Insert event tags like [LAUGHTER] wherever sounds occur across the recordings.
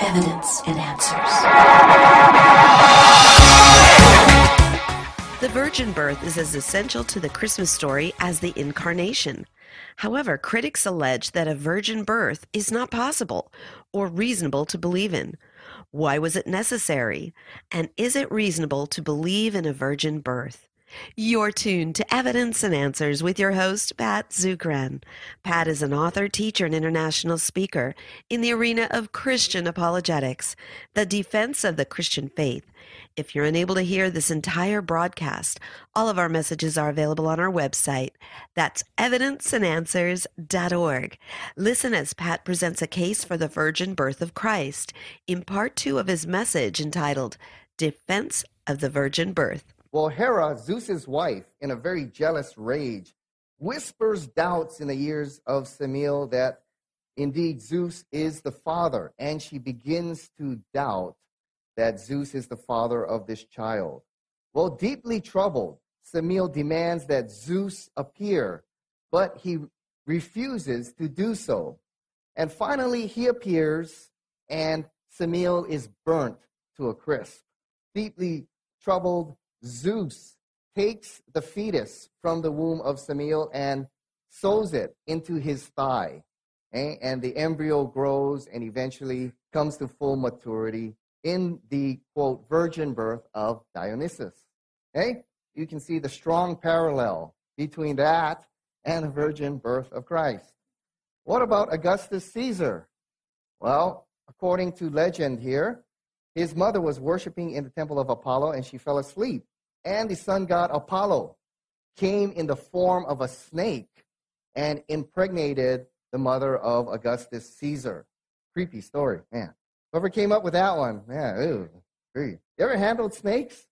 Evidence and answers. The virgin birth is as essential to the Christmas story as the incarnation. However, critics allege that a virgin birth is not possible or reasonable to believe in. Why was it necessary? And is it reasonable to believe in a virgin birth? You're tuned to Evidence and Answers with your host, Pat Zukeran. Pat is an author, teacher, and international speaker in the arena of Christian apologetics, the defense of the Christian faith. If you're unable to hear this entire broadcast, all of our messages are available on our website. That's evidenceandanswers.org. Listen as Pat presents a case for the virgin birth of Christ in part two of his message entitled Defense of the Virgin Birth. Well, Hera, Zeus's wife, in a very jealous rage, whispers doubts in the ears of Semele that indeed Zeus is the father, and she begins to doubt that Zeus is the father of this child. Well, deeply troubled, Semele demands that Zeus appear, but he refuses to do so. And finally, he appears, and Semele is burnt to a crisp. Deeply troubled, Zeus takes the fetus from the womb of Semele and sews it into his thigh. Okay? And the embryo grows and eventually comes to full maturity in the quote virgin birth of Dionysus. Okay? You can see the strong parallel between that and the virgin birth of Christ. What about Augustus Caesar? Well, according to legend here, his mother was worshiping in the temple of Apollo and she fell asleep. And the sun god Apollo came in the form of a snake and impregnated the mother of Augustus Caesar. Creepy story, man. Whoever came up with that one, man, ew, You ever handled snakes?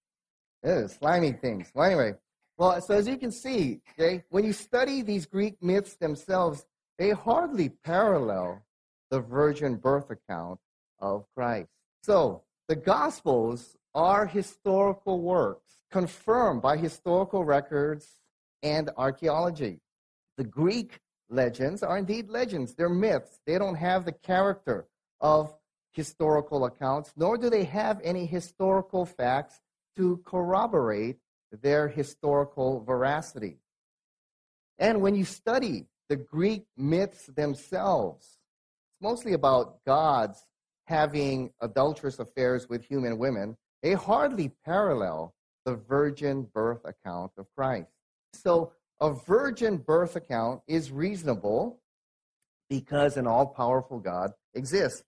Ew, slimy things. Well, anyway, well, so as you can see, okay, when you study these Greek myths themselves, they hardly parallel the virgin birth account of Christ. So the Gospels are historical works confirmed by historical records and archaeology. The Greek legends are indeed legends, they're myths. They don't have the character of historical accounts, nor do they have any historical facts to corroborate their historical veracity. And when you study the Greek myths themselves, it's mostly about gods having adulterous affairs with human women. They hardly parallel the virgin birth account of Christ. So, a virgin birth account is reasonable because an all powerful God exists.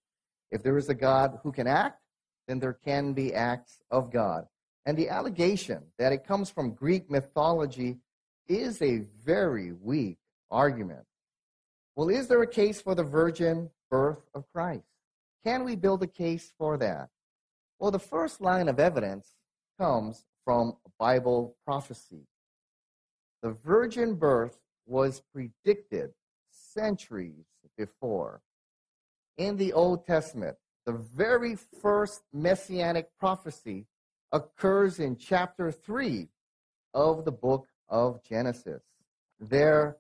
If there is a God who can act, then there can be acts of God. And the allegation that it comes from Greek mythology is a very weak argument. Well, is there a case for the virgin birth of Christ? Can we build a case for that? Well, the first line of evidence comes from Bible prophecy. The virgin birth was predicted centuries before in the Old Testament, the very first messianic prophecy occurs in chapter 3 of the book of Genesis. There,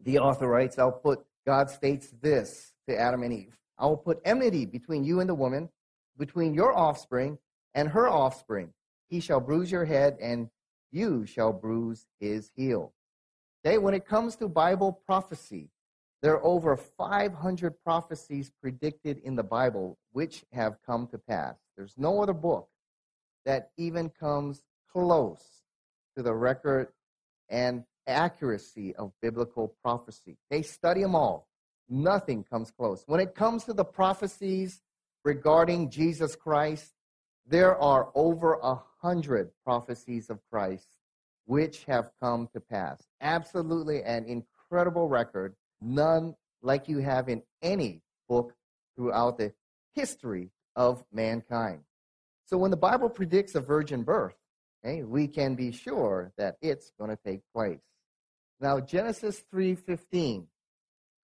the author writes, I'll put, God states this to Adam and Eve I will put enmity between you and the woman, between your offspring and her offspring. He shall bruise your head, and you shall bruise his heel. Okay, when it comes to Bible prophecy, there are over 500 prophecies predicted in the Bible which have come to pass. There's no other book that even comes close to the record and accuracy of biblical prophecy. They study them all. Nothing comes close. When it comes to the prophecies regarding Jesus Christ, there are over a hundred prophecies of Christ which have come to pass. Absolutely an incredible record none like you have in any book throughout the history of mankind. So when the Bible predicts a virgin birth, okay, we can be sure that it's going to take place. Now Genesis 3:15.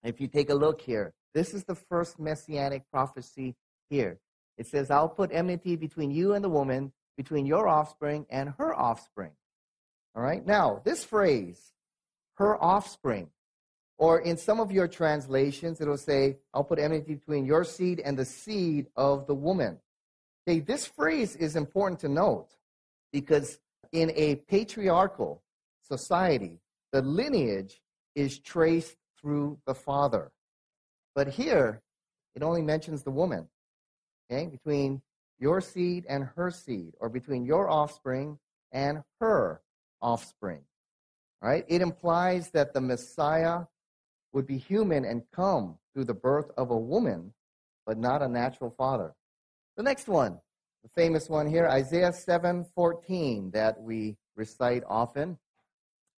If you take a look here, this is the first messianic prophecy here. It says, "I'll put enmity between you and the woman, between your offspring and her offspring." All right? Now, this phrase, her offspring, Or in some of your translations, it'll say, I'll put enmity between your seed and the seed of the woman. Okay, this phrase is important to note because in a patriarchal society, the lineage is traced through the father. But here, it only mentions the woman. Okay, between your seed and her seed, or between your offspring and her offspring. Right? It implies that the Messiah would be human and come through the birth of a woman, but not a natural father. The next one, the famous one here, Isaiah 7:14 that we recite often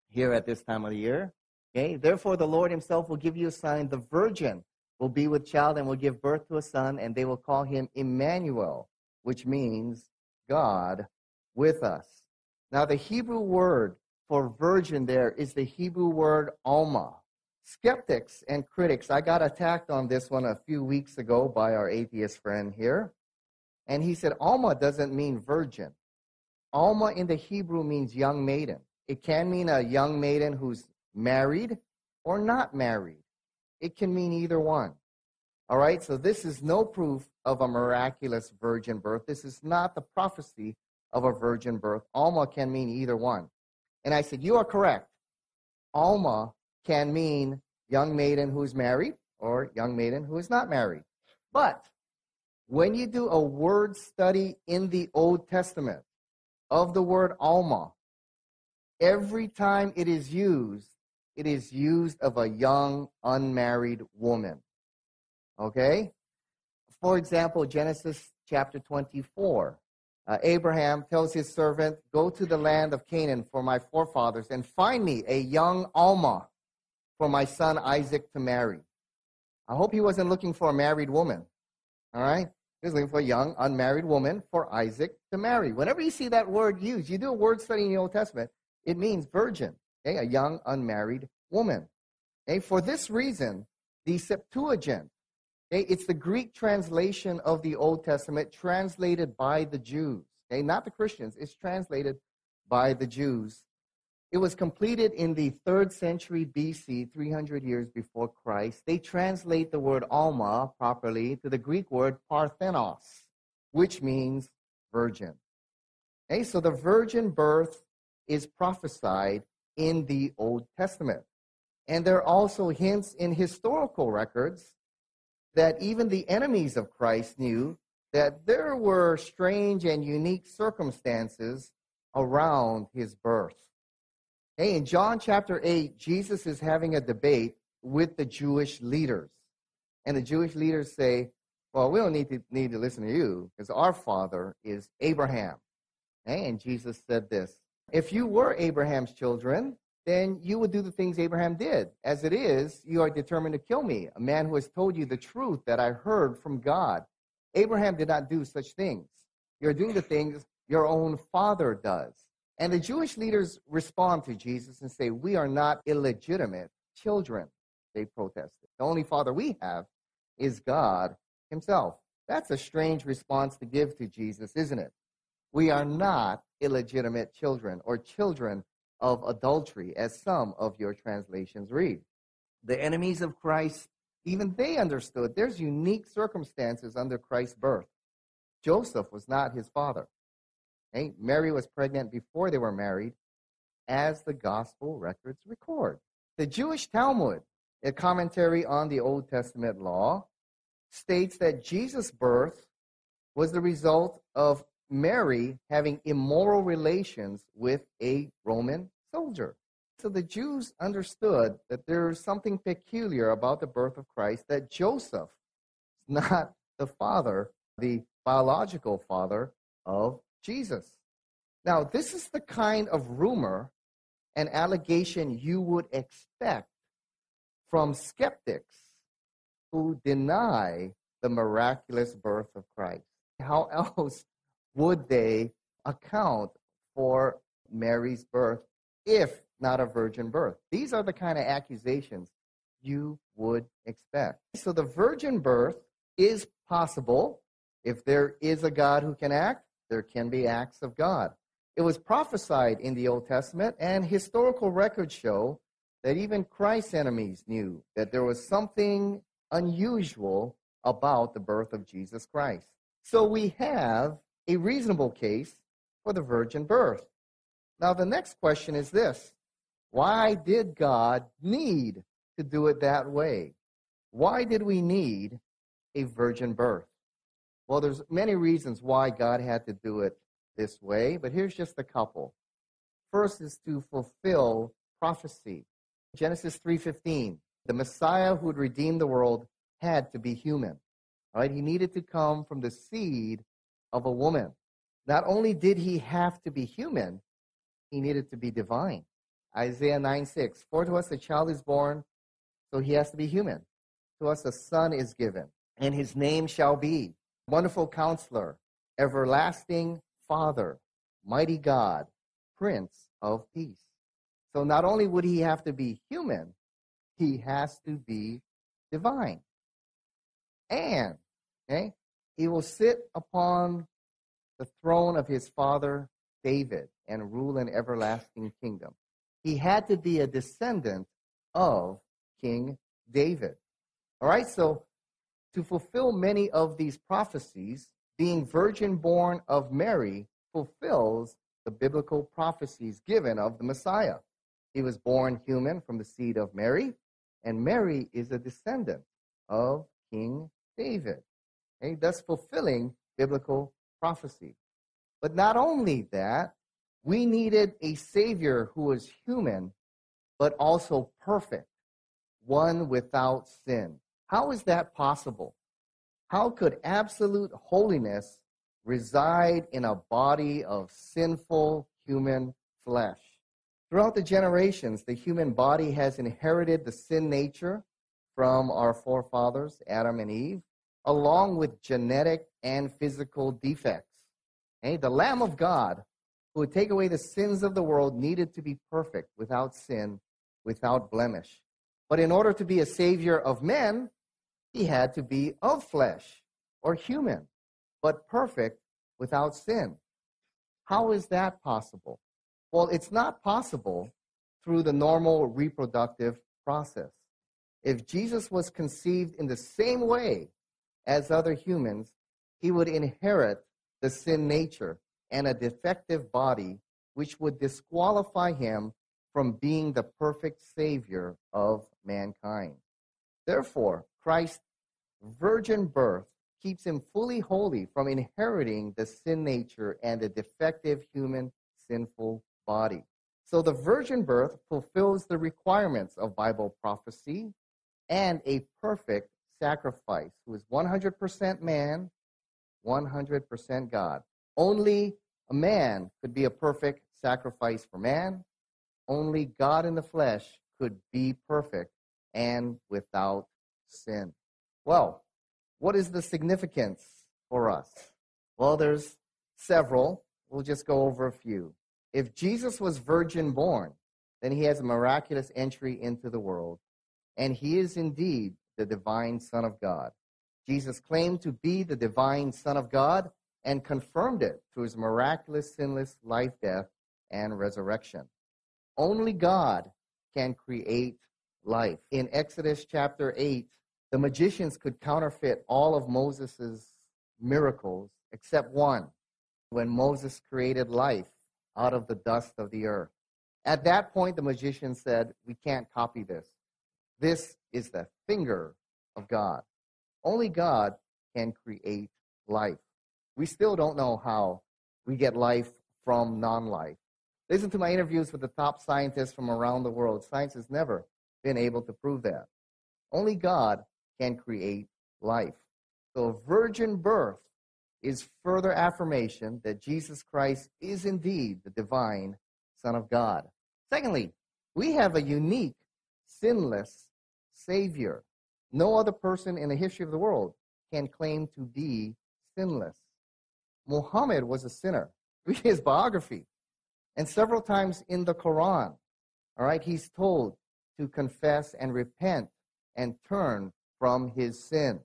here at this time of the year. Okay? Therefore the Lord himself will give you a sign, the virgin will be with child and will give birth to a son and they will call him Emmanuel, which means God with us. Now the Hebrew word for virgin there is the Hebrew word alma. Skeptics and critics, I got attacked on this one a few weeks ago by our atheist friend here. And he said, Alma doesn't mean virgin. Alma in the Hebrew means young maiden. It can mean a young maiden who's married or not married. It can mean either one. All right, so this is no proof of a miraculous virgin birth. This is not the prophecy of a virgin birth. Alma can mean either one. And I said, You are correct. Alma can mean young maiden who is married or young maiden who is not married. But when you do a word study in the Old Testament of the word Alma, every time it is used, it is used of a young, unmarried woman. Okay? For example, Genesis chapter 24. Uh, Abraham tells his servant, Go to the land of Canaan for my forefathers and find me a young Alma for my son Isaac to marry. I hope he wasn't looking for a married woman. All right? He was looking for a young, unmarried woman for Isaac to marry. Whenever you see that word used, you do a word study in the Old Testament, it means virgin, okay? a young, unmarried woman. Okay? For this reason, the Septuagint, okay, it's the Greek translation of the Old Testament translated by the Jews, okay? not the Christians. It's translated by the Jews. It was completed in the third century BC, 300 years before Christ. They translate the word Alma properly to the Greek word Parthenos, which means virgin. Okay, so the virgin birth is prophesied in the Old Testament. And there are also hints in historical records that even the enemies of Christ knew that there were strange and unique circumstances around his birth. Hey, in John chapter 8, Jesus is having a debate with the Jewish leaders. And the Jewish leaders say, Well, we don't need to, need to listen to you because our father is Abraham. And Jesus said this If you were Abraham's children, then you would do the things Abraham did. As it is, you are determined to kill me, a man who has told you the truth that I heard from God. Abraham did not do such things. You're doing the things your own father does. And the Jewish leaders respond to Jesus and say, We are not illegitimate children, they protested. The only father we have is God Himself. That's a strange response to give to Jesus, isn't it? We are not illegitimate children or children of adultery, as some of your translations read. The enemies of Christ, even they understood there's unique circumstances under Christ's birth. Joseph was not his father. Okay? Mary was pregnant before they were married, as the gospel records record. The Jewish Talmud, a commentary on the Old Testament law, states that Jesus' birth was the result of Mary having immoral relations with a Roman soldier. So the Jews understood that there is something peculiar about the birth of Christ, that Joseph is not the father, the biological father of Jesus. Now, this is the kind of rumor and allegation you would expect from skeptics who deny the miraculous birth of Christ. How [LAUGHS] else would they account for Mary's birth if not a virgin birth? These are the kind of accusations you would expect. So the virgin birth is possible if there is a God who can act there can be acts of God. It was prophesied in the Old Testament, and historical records show that even Christ's enemies knew that there was something unusual about the birth of Jesus Christ. So we have a reasonable case for the virgin birth. Now, the next question is this Why did God need to do it that way? Why did we need a virgin birth? Well, there's many reasons why God had to do it this way, but here's just a couple. First is to fulfill prophecy. Genesis 3:15, the Messiah who would redeem the world had to be human. Right? He needed to come from the seed of a woman. Not only did he have to be human, he needed to be divine. Isaiah 9 6. For to us a child is born, so he has to be human. To us a son is given, and his name shall be Wonderful Counselor, Everlasting Father, Mighty God, Prince of Peace. So not only would he have to be human, he has to be divine. And okay, he will sit upon the throne of his father David and rule an everlasting kingdom. He had to be a descendant of King David. All right, so to fulfill many of these prophecies, being virgin born of Mary fulfills the biblical prophecies given of the Messiah. He was born human from the seed of Mary, and Mary is a descendant of King David, okay, thus fulfilling biblical prophecy. But not only that, we needed a Savior who was human, but also perfect, one without sin. How is that possible? How could absolute holiness reside in a body of sinful human flesh? Throughout the generations, the human body has inherited the sin nature from our forefathers, Adam and Eve, along with genetic and physical defects. Okay? The Lamb of God, who would take away the sins of the world, needed to be perfect, without sin, without blemish. But in order to be a savior of men, he had to be of flesh or human, but perfect without sin. How is that possible? Well, it's not possible through the normal reproductive process. If Jesus was conceived in the same way as other humans, he would inherit the sin nature and a defective body, which would disqualify him from being the perfect Savior of mankind. Therefore, Christ's virgin birth keeps him fully holy from inheriting the sin nature and the defective human sinful body. So the virgin birth fulfills the requirements of Bible prophecy and a perfect sacrifice who is 100% man, 100% God. Only a man could be a perfect sacrifice for man. Only God in the flesh could be perfect and without sin. Well, what is the significance for us? Well, there's several. We'll just go over a few. If Jesus was virgin born, then he has a miraculous entry into the world, and he is indeed the divine Son of God. Jesus claimed to be the divine Son of God and confirmed it through his miraculous, sinless life, death, and resurrection. Only God can create life. In Exodus chapter 8, the magicians could counterfeit all of Moses' miracles except one when Moses created life out of the dust of the earth. At that point, the magician said, We can't copy this. This is the finger of God. Only God can create life. We still don't know how we get life from non life. Listen to my interviews with the top scientists from around the world. Science has never been able to prove that. Only God can create life. So, virgin birth is further affirmation that Jesus Christ is indeed the divine Son of God. Secondly, we have a unique, sinless Savior. No other person in the history of the world can claim to be sinless. Muhammad was a sinner. [LAUGHS] Read his biography. And several times in the Quran, all right, he's told to confess and repent and turn from his sin.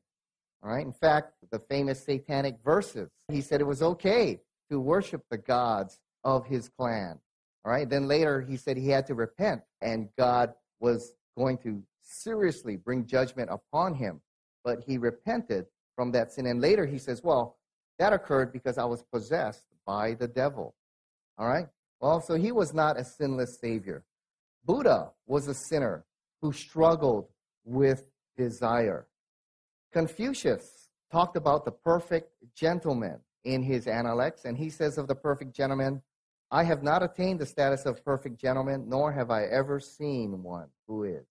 All right. In fact, the famous satanic verses, he said it was okay to worship the gods of his clan. All right. Then later he said he had to repent and God was going to seriously bring judgment upon him, but he repented from that sin. And later he says, Well, that occurred because I was possessed by the devil. All right? Well, so he was not a sinless Savior. Buddha was a sinner who struggled with desire. Confucius talked about the perfect gentleman in his Analects, and he says of the perfect gentleman, I have not attained the status of perfect gentleman, nor have I ever seen one who is.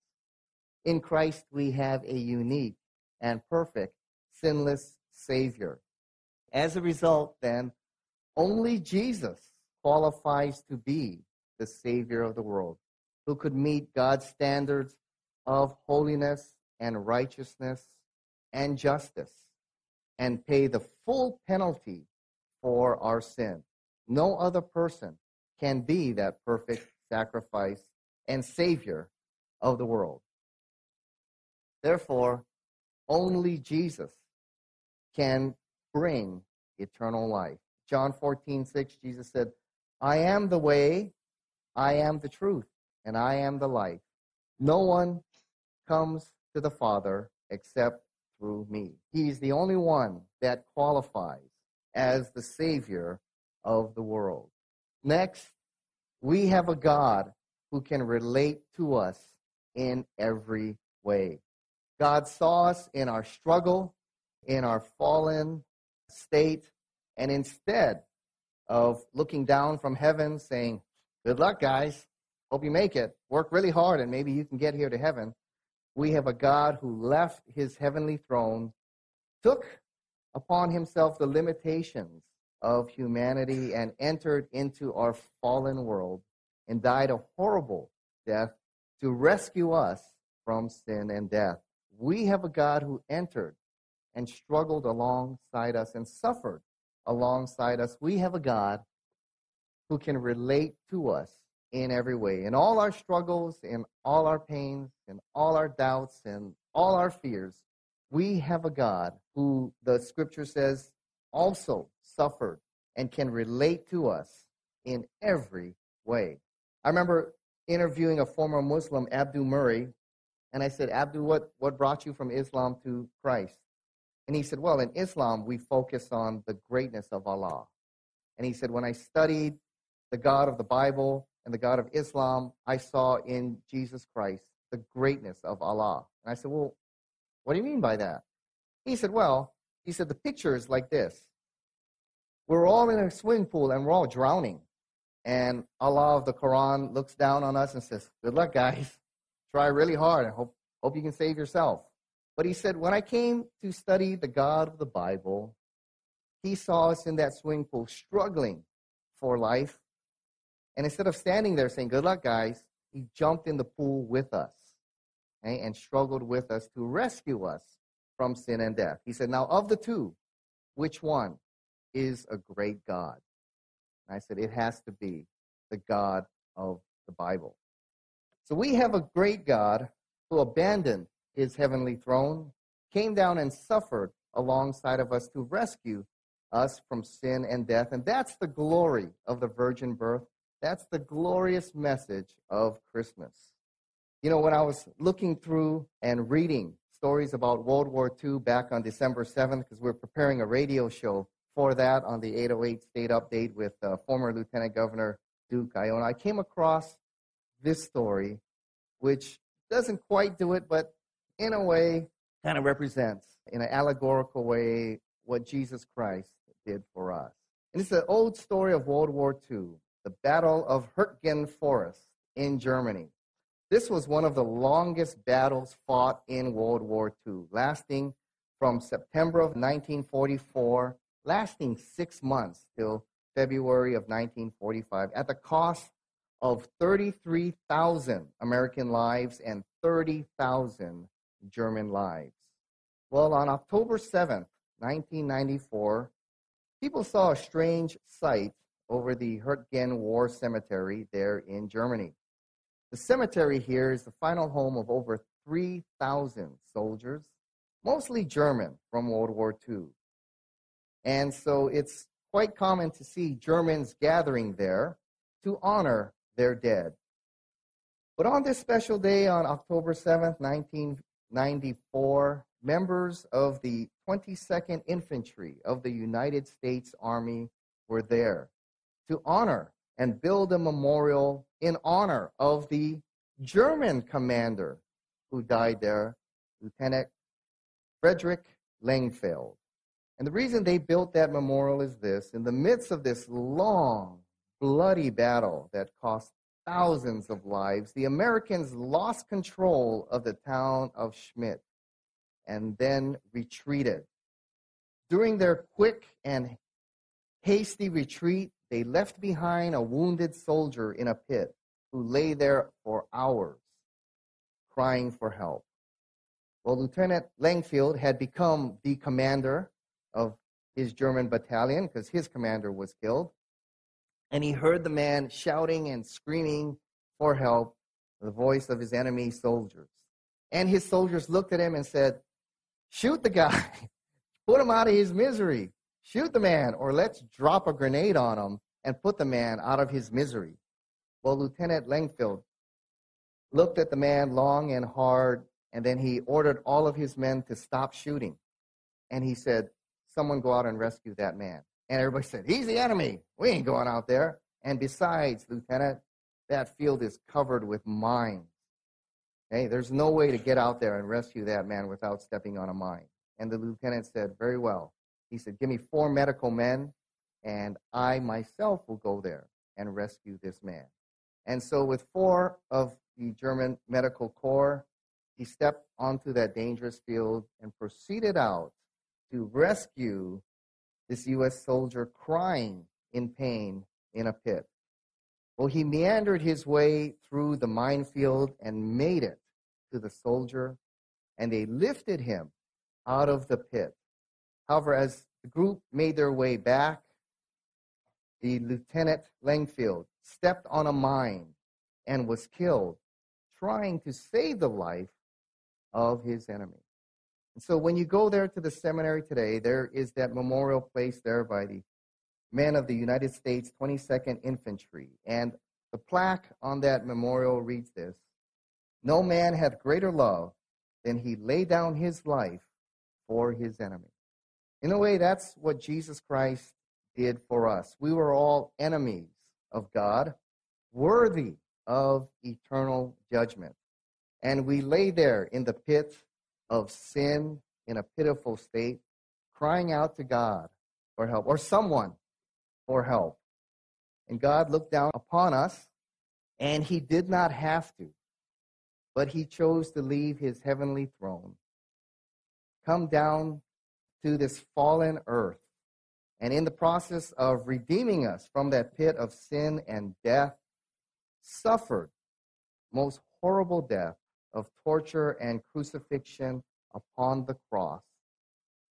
In Christ, we have a unique and perfect, sinless Savior. As a result, then, only Jesus qualifies to be the Savior of the world, who could meet God's standards of holiness and righteousness and justice and pay the full penalty for our sin. No other person can be that perfect sacrifice and Savior of the world. Therefore, only Jesus can bring eternal life. John 14, 6, Jesus said, I am the way, I am the truth, and I am the life. No one comes to the Father except through me. He's the only one that qualifies as the Savior of the world. Next, we have a God who can relate to us in every way. God saw us in our struggle, in our fallen state, and instead of looking down from heaven saying, Good luck, guys. Hope you make it. Work really hard and maybe you can get here to heaven. We have a God who left his heavenly throne, took upon himself the limitations of humanity, and entered into our fallen world and died a horrible death to rescue us from sin and death. We have a God who entered and struggled alongside us and suffered alongside us. We have a God who can relate to us in every way. In all our struggles, in all our pains, in all our doubts, and all our fears, we have a God who the scripture says also suffered and can relate to us in every way. I remember interviewing a former Muslim, Abdul Murray, and I said, Abdul, what, what brought you from Islam to Christ? And he said, Well, in Islam, we focus on the greatness of Allah. And he said, When I studied the God of the Bible and the God of Islam, I saw in Jesus Christ the greatness of Allah. And I said, Well, what do you mean by that? He said, Well, he said, the picture is like this. We're all in a swimming pool and we're all drowning. And Allah of the Quran looks down on us and says, Good luck, guys. Try really hard and hope, hope you can save yourself. But he said, when I came to study the God of the Bible, he saw us in that swimming pool struggling for life. And instead of standing there saying, Good luck, guys, he jumped in the pool with us okay, and struggled with us to rescue us from sin and death. He said, Now, of the two, which one is a great God? And I said, It has to be the God of the Bible. So we have a great God who abandoned his heavenly throne, came down and suffered alongside of us to rescue us from sin and death. And that's the glory of the virgin birth. That's the glorious message of Christmas. You know, when I was looking through and reading stories about World War II back on December 7th, because we're preparing a radio show for that on the 808 State Update with uh, former Lieutenant Governor Duke Aiona, I came across this story, which doesn't quite do it, but in a way, kind of represents, in an allegorical way, what Jesus Christ did for us. And it's an old story of World War II, the Battle of Hurtgen Forest in Germany. This was one of the longest battles fought in World War II, lasting from September of 1944, lasting six months till February of 1945, at the cost of 33,000 American lives and 30,000 German lives. Well, on October 7th, 1994, people saw a strange sight over the Hurtgen War Cemetery there in Germany. The cemetery here is the final home of over 3,000 soldiers, mostly German from World War II. And so it's quite common to see Germans gathering there to honor their dead. But on this special day, on October 7th, 1994, members of the 22nd Infantry of the United States Army were there to honor and build a memorial in honor of the German commander who died there, Lieutenant Frederick Langfeld. And the reason they built that memorial is this in the midst of this long, bloody battle that cost thousands of lives, the Americans lost control of the town of Schmidt and then retreated. During their quick and hasty retreat, they left behind a wounded soldier in a pit who lay there for hours crying for help. Well, Lieutenant Langfield had become the commander of his German battalion because his commander was killed. And he heard the man shouting and screaming for help, the voice of his enemy soldiers. And his soldiers looked at him and said, Shoot the guy, [LAUGHS] put him out of his misery. Shoot the man, or let's drop a grenade on him and put the man out of his misery. Well, Lieutenant Langfield looked at the man long and hard, and then he ordered all of his men to stop shooting. And he said, Someone go out and rescue that man. And everybody said, He's the enemy. We ain't going out there. And besides, Lieutenant, that field is covered with mines. Okay, there's no way to get out there and rescue that man without stepping on a mine. And the lieutenant said, Very well. He said, Give me four medical men, and I myself will go there and rescue this man. And so, with four of the German Medical Corps, he stepped onto that dangerous field and proceeded out to rescue this U.S. soldier crying in pain in a pit. Well, he meandered his way through the minefield and made it to the soldier, and they lifted him out of the pit. However, as the group made their way back, the Lieutenant Langfield stepped on a mine and was killed trying to save the life of his enemy. And so when you go there to the seminary today, there is that memorial place there by the men of the United States 22nd Infantry. And the plaque on that memorial reads this No man hath greater love than he lay down his life for his enemy. In a way, that's what Jesus Christ did for us. We were all enemies of God, worthy of eternal judgment. And we lay there in the pit of sin in a pitiful state, crying out to God for help, or someone for help. And God looked down upon us, and He did not have to, but He chose to leave His heavenly throne, come down to this fallen earth, and in the process of redeeming us from that pit of sin and death, suffered most horrible death of torture and crucifixion upon the cross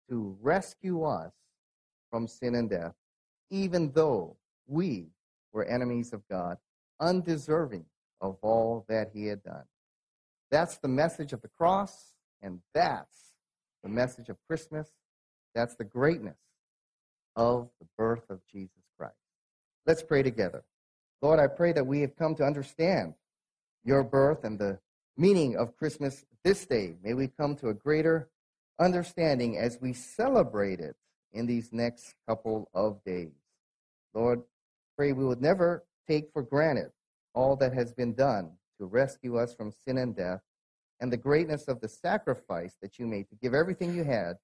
to rescue us from sin and death, even though we were enemies of God, undeserving of all that he had done. That's the message of the cross, and that's the message of Christmas. That's the greatness of the birth of Jesus Christ. Let's pray together. Lord, I pray that we have come to understand your birth and the meaning of Christmas this day. May we come to a greater understanding as we celebrate it in these next couple of days. Lord, pray we would never take for granted all that has been done to rescue us from sin and death and the greatness of the sacrifice that you made to give everything you had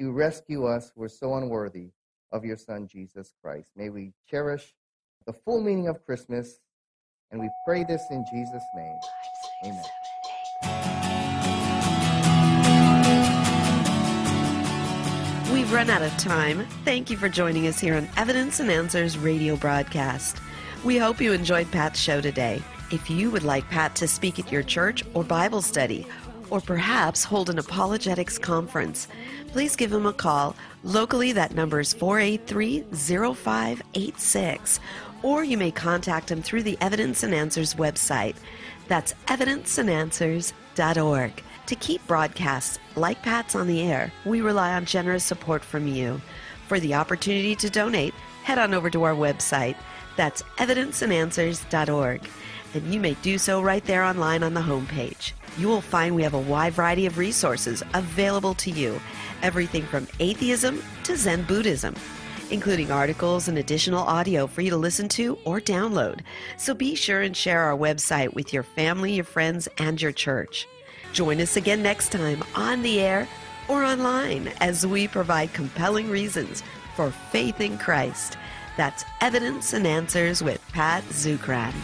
to rescue us who are so unworthy of your Son, Jesus Christ. May we cherish the full meaning of Christmas, and we pray this in Jesus' name. Amen. We've run out of time. Thank you for joining us here on Evidence and Answers radio broadcast. We hope you enjoyed Pat's show today. If you would like Pat to speak at your church or Bible study, or perhaps hold an apologetics conference, please give him a call. Locally, that number is 483 0586, or you may contact him through the Evidence and Answers website. That's evidenceandanswers.org. To keep broadcasts like Pat's on the air, we rely on generous support from you. For the opportunity to donate, head on over to our website. That's evidenceandanswers.org. And you may do so right there online on the homepage. You will find we have a wide variety of resources available to you, everything from atheism to Zen Buddhism, including articles and additional audio for you to listen to or download. So be sure and share our website with your family, your friends, and your church. Join us again next time on the air or online as we provide compelling reasons for faith in Christ. That's Evidence and Answers with Pat Zukeran.